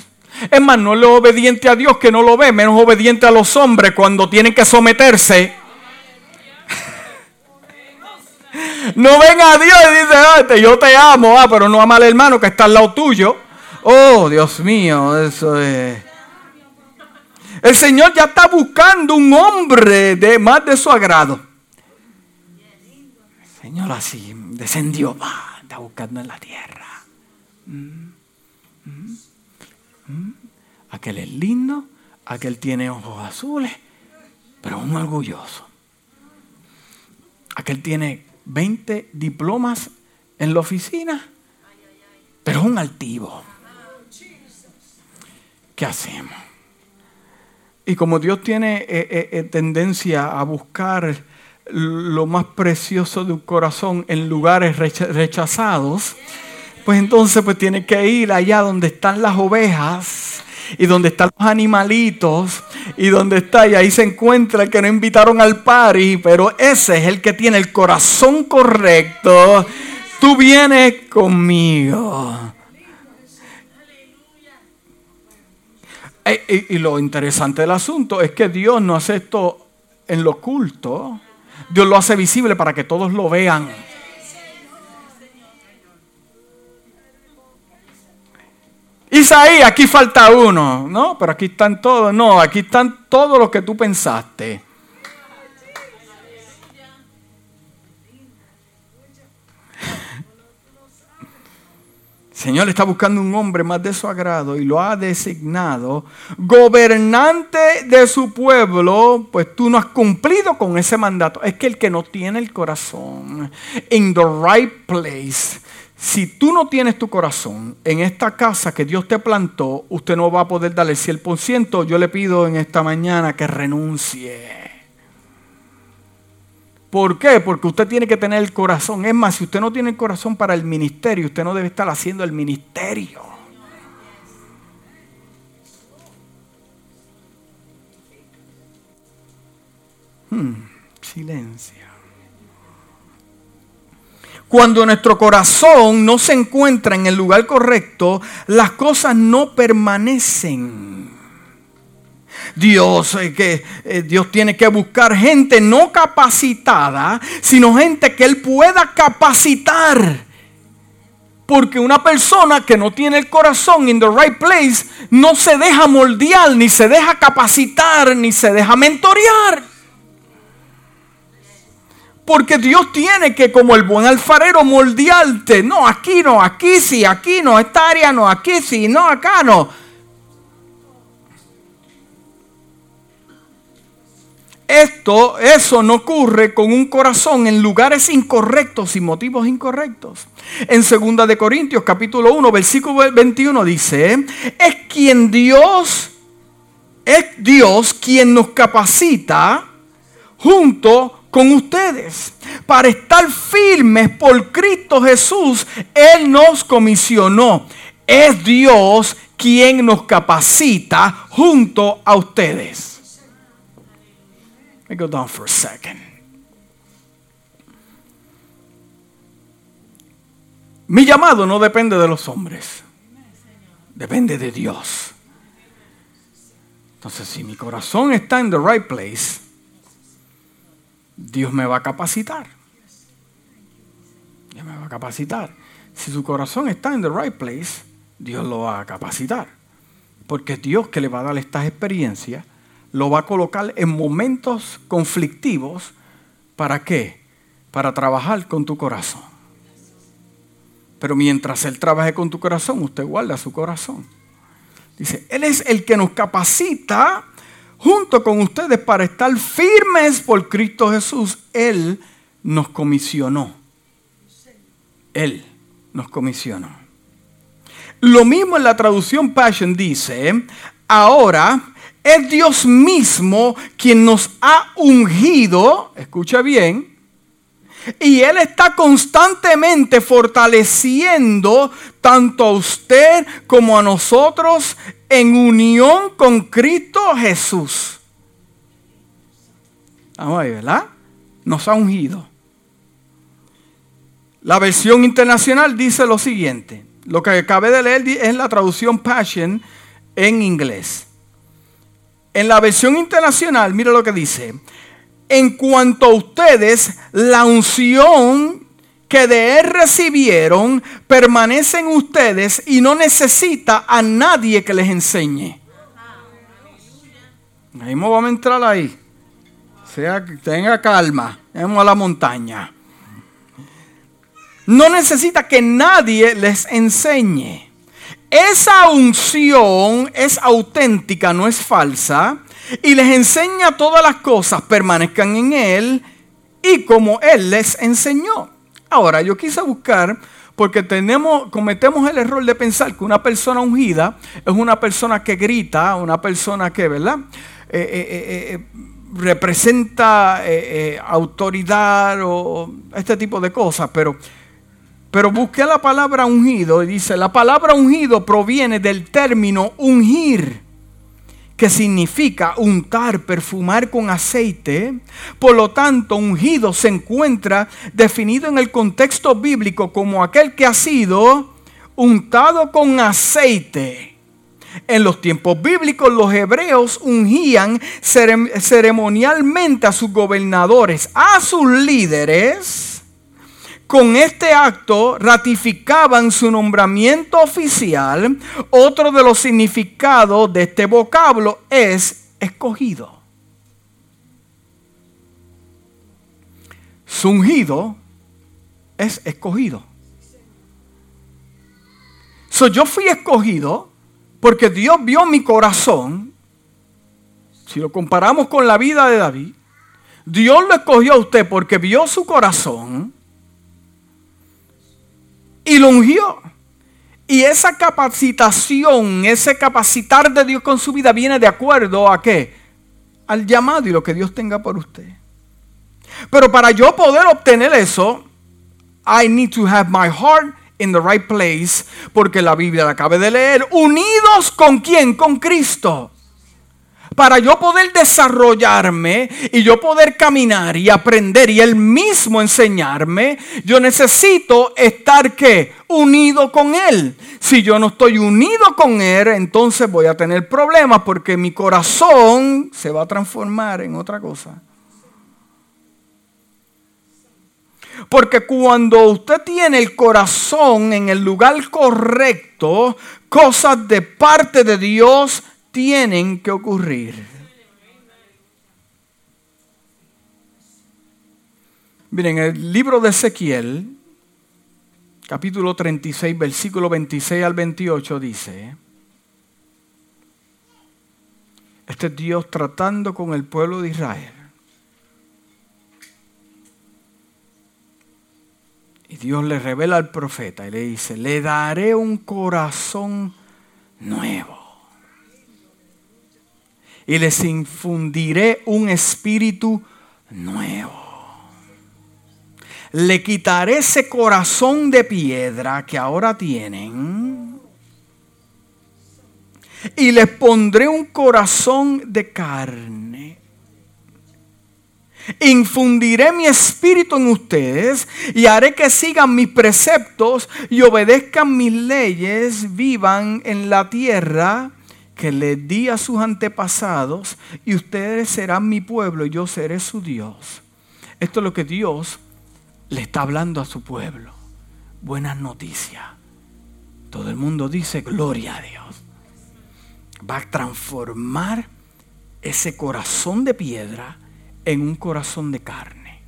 Es más, no es obediente a Dios que no lo ve, menos obediente a los hombres cuando tienen que someterse No venga a Dios y dice, ah, yo te amo, ah, pero no ama al hermano que está al lado tuyo. Oh, Dios mío, eso es. El Señor ya está buscando un hombre de más de su agrado. El Señor así descendió, va, está buscando en la tierra. Mm, mm, mm. Aquel es lindo, aquel tiene ojos azules, pero un orgulloso. Aquel tiene 20 diplomas en la oficina, pero es un altivo. ¿Qué hacemos? Y como Dios tiene eh, eh, eh, tendencia a buscar lo más precioso de un corazón en lugares rechazados, pues entonces pues tiene que ir allá donde están las ovejas y donde están los animalitos y donde está y ahí se encuentra el que no invitaron al party, pero ese es el que tiene el corazón correcto. Tú vienes conmigo. Y, y lo interesante del asunto es que Dios no hace esto en lo oculto. Dios lo hace visible para que todos lo vean. Isaí, aquí falta uno. No, pero aquí están todos. No, aquí están todos los que tú pensaste. Señor está buscando un hombre más de su agrado y lo ha designado gobernante de su pueblo, pues tú no has cumplido con ese mandato. Es que el que no tiene el corazón in the right place, si tú no tienes tu corazón en esta casa que Dios te plantó, usted no va a poder darle el 100%. Yo le pido en esta mañana que renuncie. ¿Por qué? Porque usted tiene que tener el corazón. Es más, si usted no tiene el corazón para el ministerio, usted no debe estar haciendo el ministerio. Hmm, silencio. Cuando nuestro corazón no se encuentra en el lugar correcto, las cosas no permanecen. Dios, eh, que eh, Dios tiene que buscar gente no capacitada, sino gente que Él pueda capacitar. Porque una persona que no tiene el corazón in the right place no se deja moldear, ni se deja capacitar, ni se deja mentorear. Porque Dios tiene que, como el buen alfarero, moldearte. No, aquí no, aquí sí, aquí no, esta área no, aquí sí, no, acá no. Esto, eso no ocurre con un corazón en lugares incorrectos y motivos incorrectos. En 2 de Corintios capítulo 1, versículo 21 dice, es quien Dios es Dios quien nos capacita junto con ustedes para estar firmes por Cristo Jesús. Él nos comisionó. Es Dios quien nos capacita junto a ustedes. Let me go down for a second. Mi llamado no depende de los hombres, depende de Dios. Entonces, si mi corazón está en the right place, Dios me va a capacitar. Dios me va a capacitar. Si su corazón está en the right place, Dios lo va a capacitar. Porque es Dios que le va a dar estas experiencias lo va a colocar en momentos conflictivos. ¿Para qué? Para trabajar con tu corazón. Pero mientras Él trabaje con tu corazón, usted guarda su corazón. Dice, Él es el que nos capacita junto con ustedes para estar firmes por Cristo Jesús. Él nos comisionó. Él nos comisionó. Lo mismo en la traducción Passion dice, ahora es Dios mismo quien nos ha ungido, escucha bien, y Él está constantemente fortaleciendo tanto a usted como a nosotros en unión con Cristo Jesús. Vamos a ver, ¿verdad? Nos ha ungido. La versión internacional dice lo siguiente. Lo que acabé de leer es la traducción Passion en inglés. En la versión internacional, mira lo que dice. En cuanto a ustedes, la unción que de Él recibieron permanece en ustedes y no necesita a nadie que les enseñe. Ahí vamos a entrar ahí. Sea, tenga calma. Vamos a la montaña. No necesita que nadie les enseñe. Esa unción es auténtica, no es falsa, y les enseña todas las cosas, permanezcan en Él y como Él les enseñó. Ahora, yo quise buscar, porque tenemos, cometemos el error de pensar que una persona ungida es una persona que grita, una persona que, ¿verdad? representa autoridad o este tipo de cosas, pero, pero busqué la palabra ungido y dice, la palabra ungido proviene del término ungir que significa untar, perfumar con aceite. Por lo tanto, ungido se encuentra definido en el contexto bíblico como aquel que ha sido untado con aceite. En los tiempos bíblicos los hebreos ungían ceremonialmente a sus gobernadores, a sus líderes con este acto ratificaban su nombramiento oficial. Otro de los significados de este vocablo es escogido. Su ungido es escogido. So, yo fui escogido porque Dios vio mi corazón. Si lo comparamos con la vida de David, Dios lo escogió a usted porque vio su corazón y lo ungió. Y esa capacitación, ese capacitar de Dios con su vida viene de acuerdo a qué? Al llamado y lo que Dios tenga por usted. Pero para yo poder obtener eso, I need to have my heart in the right place, porque la Biblia la acabé de leer, unidos con quién? Con Cristo para yo poder desarrollarme y yo poder caminar y aprender y él mismo enseñarme, yo necesito estar que unido con él. Si yo no estoy unido con él, entonces voy a tener problemas porque mi corazón se va a transformar en otra cosa. Porque cuando usted tiene el corazón en el lugar correcto, cosas de parte de Dios tienen que ocurrir. Miren, el libro de Ezequiel, capítulo 36, versículo 26 al 28 dice, este es Dios tratando con el pueblo de Israel. Y Dios le revela al profeta y le dice, le daré un corazón nuevo y les infundiré un espíritu nuevo. Le quitaré ese corazón de piedra que ahora tienen y les pondré un corazón de carne. Infundiré mi espíritu en ustedes y haré que sigan mis preceptos y obedezcan mis leyes, vivan en la tierra que le di a sus antepasados y ustedes serán mi pueblo y yo seré su Dios. Esto es lo que Dios le está hablando a su pueblo. Buenas noticias. Todo el mundo dice gloria a Dios. Va a transformar ese corazón de piedra en un corazón de carne.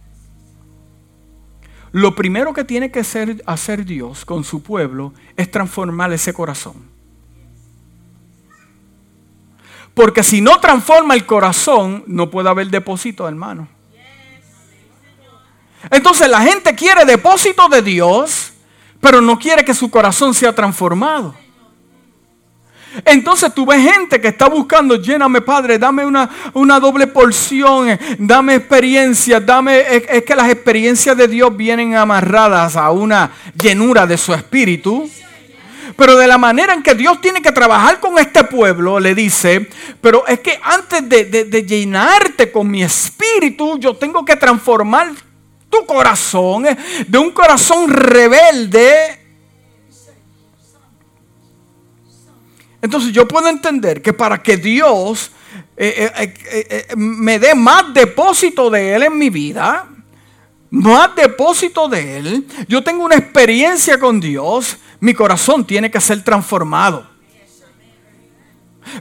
Lo primero que tiene que hacer, Dios con su pueblo es transformar ese corazón. Porque si no transforma el corazón, no puede haber depósito, hermano. Entonces la gente quiere depósito de Dios, pero no quiere que su corazón sea transformado. Entonces tú ves gente que está buscando, lléname Padre, dame una, una doble porción, dame experiencia, dame, es que las experiencias de Dios vienen amarradas a una llenura de su espíritu. Pero de la manera en que Dios tiene que trabajar con este pueblo, le dice, pero es que antes de, llenarte con mi espíritu, yo tengo que transformar tu corazón eh, de un corazón rebelde. Entonces yo puedo entender que para que Dios eh, eh, me dé más depósito de Él en mi vida, más depósito de Él, yo tengo una experiencia con Dios, mi corazón tiene que ser transformado.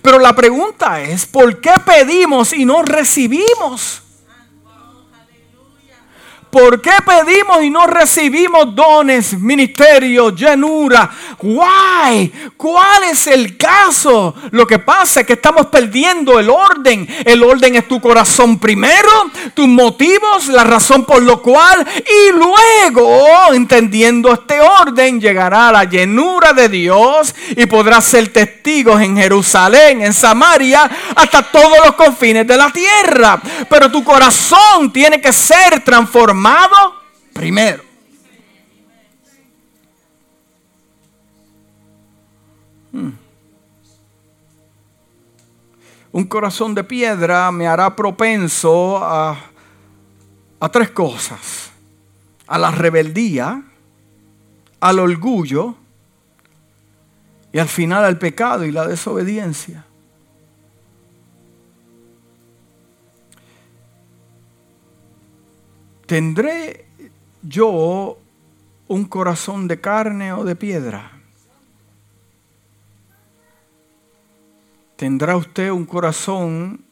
Pero la pregunta es, ¿por qué pedimos y no recibimos? ¿Por qué pedimos y no recibimos dones, ministerio, llenura? Why? ¿Cuál es el caso? Lo que pasa es que estamos perdiendo el orden. El orden es tu corazón primero, tus motivos, la razón por lo cual y luego, entendiendo este orden, llegará la llenura de Dios y podrás ser testigos en Jerusalén, en Samaria, hasta todos los confines de la tierra. Pero tu corazón tiene que ser transformado primero. Hmm. Un corazón de piedra me hará propenso a, a tres cosas. A la rebeldía, al orgullo y al final al pecado y la desobediencia. ¿Tendré yo un corazón de carne o de piedra? ¿Tendrá usted un corazón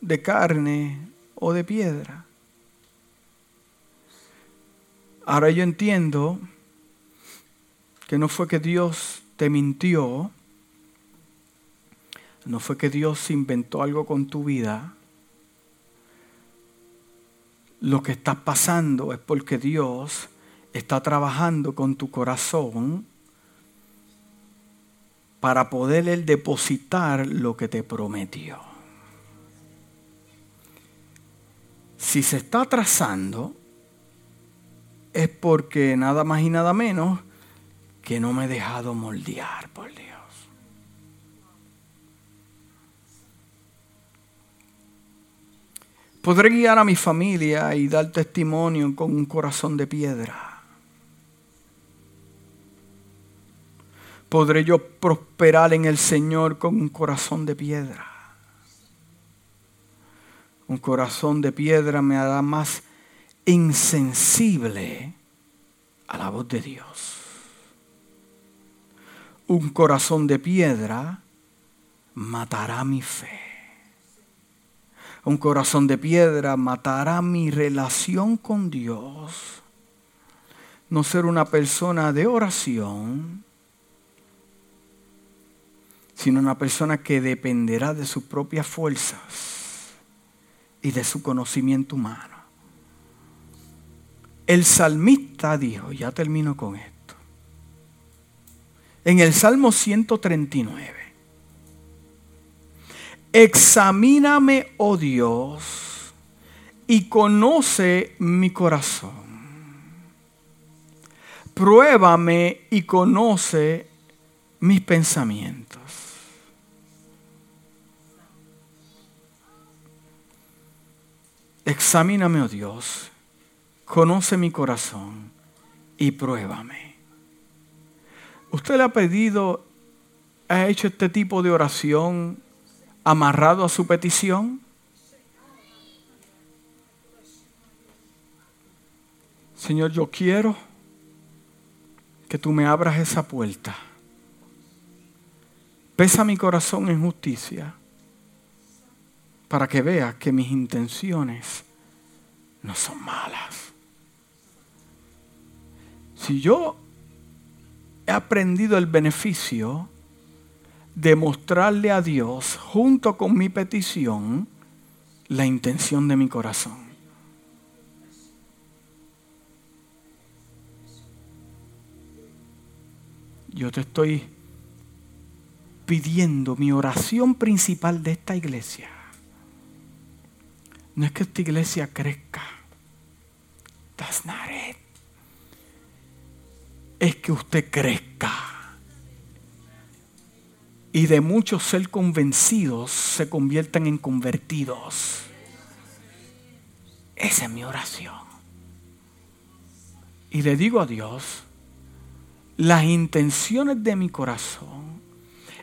de carne o de piedra? Ahora yo entiendo que no fue que Dios te mintió, no fue que Dios inventó algo con tu vida, lo que está pasando es porque Dios está trabajando con tu corazón para poder él depositar lo que te prometió. Si se está atrasando, es porque nada más y nada menos que no me he dejado moldear por. Podré guiar a mi familia y dar testimonio con un corazón de piedra. Podré yo prosperar en el Señor con un corazón de piedra. Un corazón de piedra me hará más insensible a la voz de Dios. Un corazón de piedra matará mi fe un corazón de piedra matará mi relación con Dios. No ser una persona de oración, sino una persona que dependerá de sus propias fuerzas y de su conocimiento humano. El salmista dijo, ya termino con esto, en el Salmo 139, Examíname, oh Dios, y conoce mi corazón. Pruébame y conoce mis pensamientos. Examíname, oh Dios, conoce mi corazón y pruébame. ¿Usted le ha pedido, ha hecho este tipo de oración amarrado a su petición? Señor, yo quiero que tú me abras esa puerta. Pesa mi corazón en justicia para que veas que mis intenciones no son malas. Si yo he aprendido el beneficio demostrarle a Dios, junto con mi petición, la intención de mi corazón. Yo te estoy pidiendo mi oración principal de esta iglesia. No es que esta iglesia crezca. That's. Es que usted crezca y de muchos ser convencidos se conviertan en convertidos. Esa es mi oración. Y le digo a Dios, las intenciones de mi corazón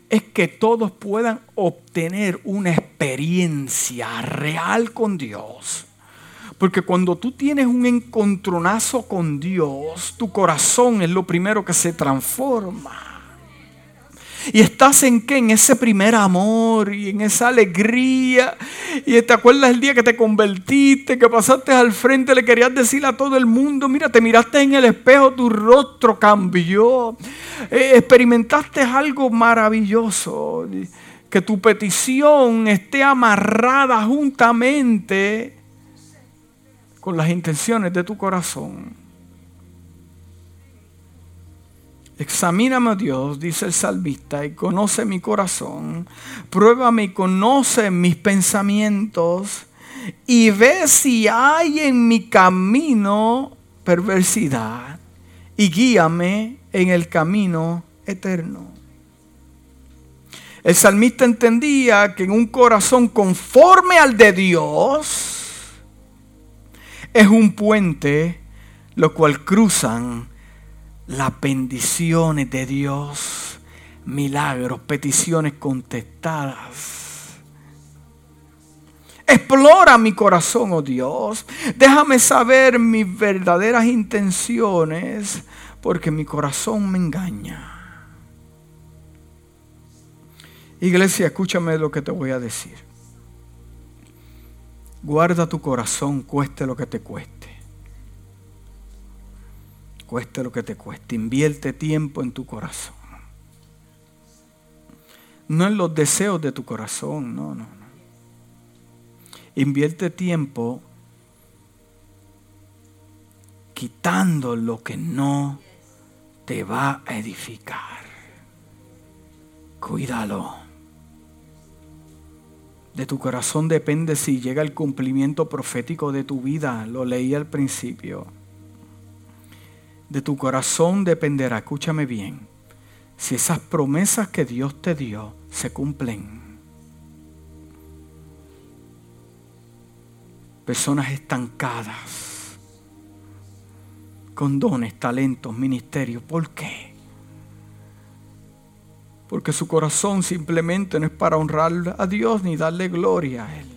es que todos puedan obtener una experiencia real con Dios. Porque cuando tú tienes un encontronazo con Dios, tu corazón es lo primero que se transforma. Y estás en qué? En ese primer amor y en esa alegría. Y te acuerdas el día que te convertiste, que pasaste al frente, le querías decir a todo el mundo, mira, te miraste en el espejo, tu rostro cambió. Eh, experimentaste algo maravilloso. Que tu petición esté amarrada juntamente con las intenciones de tu corazón. Examíname, Dios, dice el salvista, y conoce mi corazón. Pruébame y conoce mis pensamientos. Y ve si hay en mi camino perversidad. Y guíame en el camino eterno. El salmista entendía que en un corazón conforme al de Dios es un puente lo cual cruzan las bendiciones de Dios, milagros, peticiones contestadas. Explora mi corazón, oh Dios. Déjame saber mis verdaderas intenciones, porque mi corazón me engaña. Iglesia, escúchame lo que te voy a decir. Guarda tu corazón, cueste lo que te cueste cueste lo que te cueste. Invierte tiempo en tu corazón. No en los deseos de tu corazón, no, no, no. Invierte tiempo quitando lo que no te va a edificar. Cuídalo. De tu corazón depende si llega el cumplimiento profético de tu vida. Lo leí al principio de tu corazón dependerá, escúchame bien, si esas promesas que Dios te dio se cumplen. Personas estancadas, con dones, talentos, ministerios. ¿Por qué? Porque su corazón simplemente no es para honrar a Dios ni darle gloria a Él.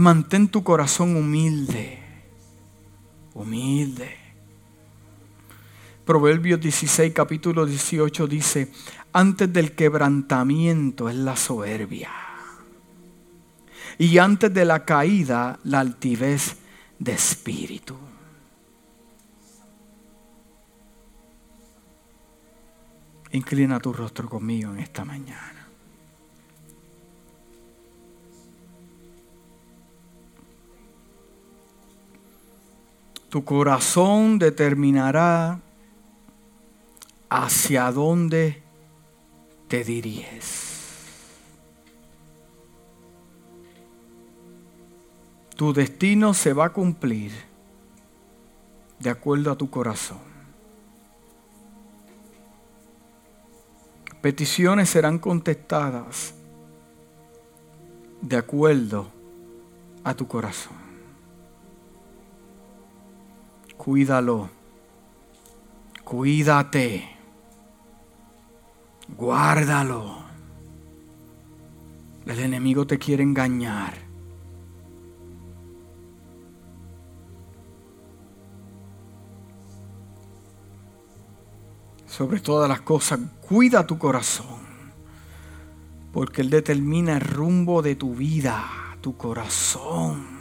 Mantén tu corazón humilde. Humilde. Proverbios 16, capítulo 18 dice, antes del quebrantamiento es la soberbia. Y antes de la caída, la altivez de espíritu. Inclina tu rostro conmigo en esta mañana. Tu corazón determinará hacia dónde te diriges. Tu destino se va a cumplir de acuerdo a tu corazón. Peticiones serán contestadas de acuerdo a tu corazón. Cuídalo. Cuídate. Guárdalo. El enemigo te quiere engañar. Sobre todas las cosas, cuida tu corazón. Porque Él determina el rumbo de tu vida, tu corazón.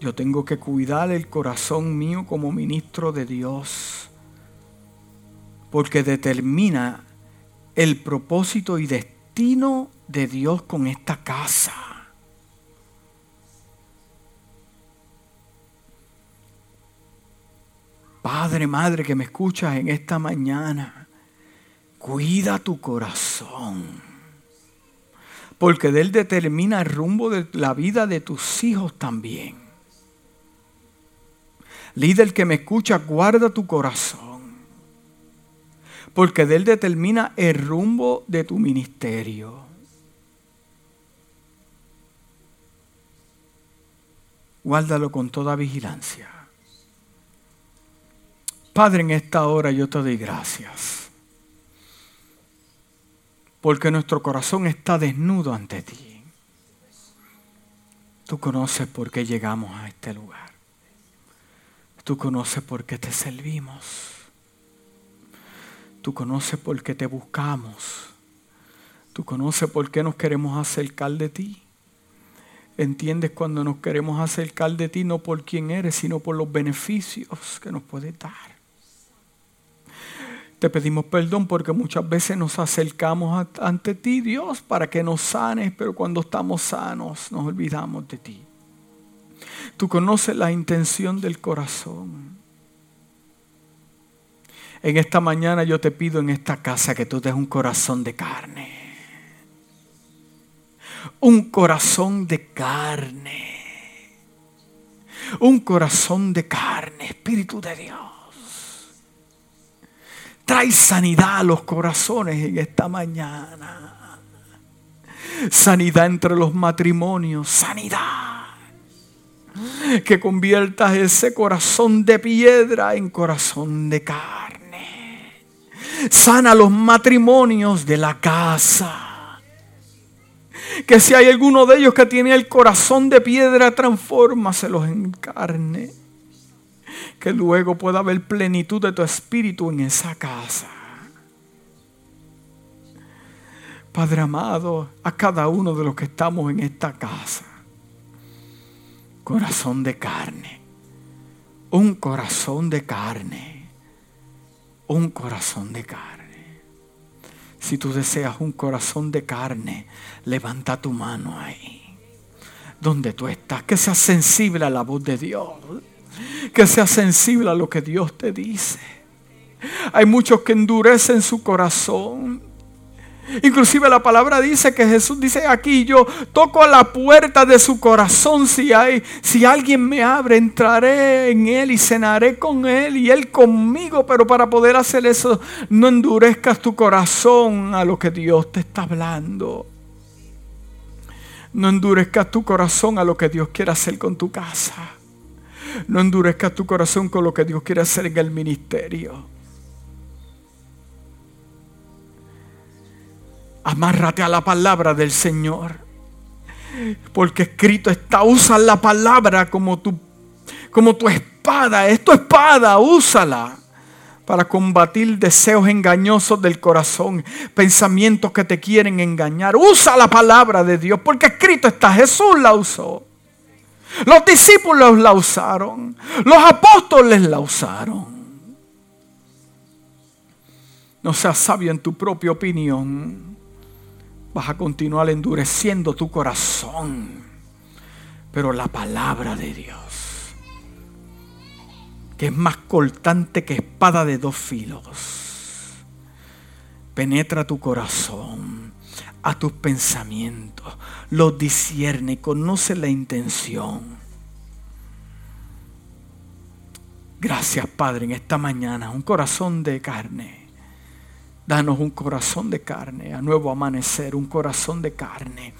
Yo tengo que cuidar el corazón mío como ministro de Dios, porque determina el propósito y destino de Dios con esta casa. Padre, madre que me escuchas en esta mañana, cuida tu corazón, porque de él determina el rumbo de la vida de tus hijos también. Líder que me escucha, guarda tu corazón. Porque de él determina el rumbo de tu ministerio. Guárdalo con toda vigilancia. Padre, en esta hora yo te doy gracias. Porque nuestro corazón está desnudo ante ti. Tú conoces por qué llegamos a este lugar. Tú conoces por qué te servimos. Tú conoces por qué te buscamos. Tú conoces por qué nos queremos acercar de ti. Entiendes cuando nos queremos acercar de ti no por quién eres, sino por los beneficios que nos puedes dar. Te pedimos perdón porque muchas veces nos acercamos ante ti, Dios, para que nos sanes, pero cuando estamos sanos nos olvidamos de ti. Tú conoces la intención del corazón. En esta mañana yo te pido en esta casa que tú des un corazón de carne. Un corazón de carne. Un corazón de carne, Espíritu de Dios. Trae sanidad a los corazones en esta mañana. Sanidad entre los matrimonios. Sanidad que conviertas ese corazón de piedra en corazón de carne. Sana los matrimonios de la casa. Que si hay alguno de ellos que tiene el corazón de piedra, transfórmaselos en carne. Que luego pueda haber plenitud de tu espíritu en esa casa. Padre amado, a cada uno de los que estamos en esta casa corazón de carne. Un corazón de carne. Un corazón de carne. Si tú deseas un corazón de carne, levanta tu mano ahí. Donde tú estás. Que seas sensible a la voz de Dios. Que seas sensible a lo que Dios te dice. Hay muchos que endurecen su corazón Inclusive la palabra dice que Jesús dice aquí, yo toco a la puerta de su corazón. Si, hay, si alguien me abre, entraré en él y cenaré con él y él conmigo. Pero para poder hacer eso, no endurezcas tu corazón a lo que Dios te está hablando. No endurezcas tu corazón a lo que Dios quiere hacer con tu casa. No endurezcas tu corazón con lo que Dios quiere hacer en el ministerio. Amárrate a la palabra del Señor. Porque escrito está, usa la palabra como tu, como tu espada. Es tu espada, úsala para combatir deseos engañosos del corazón, pensamientos que te quieren engañar. Usa la palabra de Dios, porque escrito está, Jesús la usó. Los discípulos la usaron, los apóstoles la usaron. No seas sabio en tu propia opinión vas a continuar endureciendo tu corazón. Pero la palabra de Dios, que es más cortante que espada de dos filos, penetra tu corazón, a tus pensamientos, los discierne, conoce la intención. Gracias Padre en esta mañana, un corazón de carne Danos un corazón de carne, a nuevo amanecer, un corazón de carne.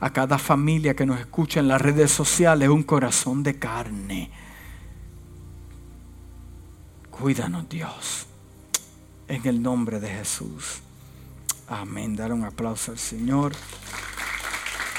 A cada familia que nos escucha en las redes sociales, un corazón de carne. Cuídanos Dios. En el nombre de Jesús. Amén. Dar un aplauso al Señor.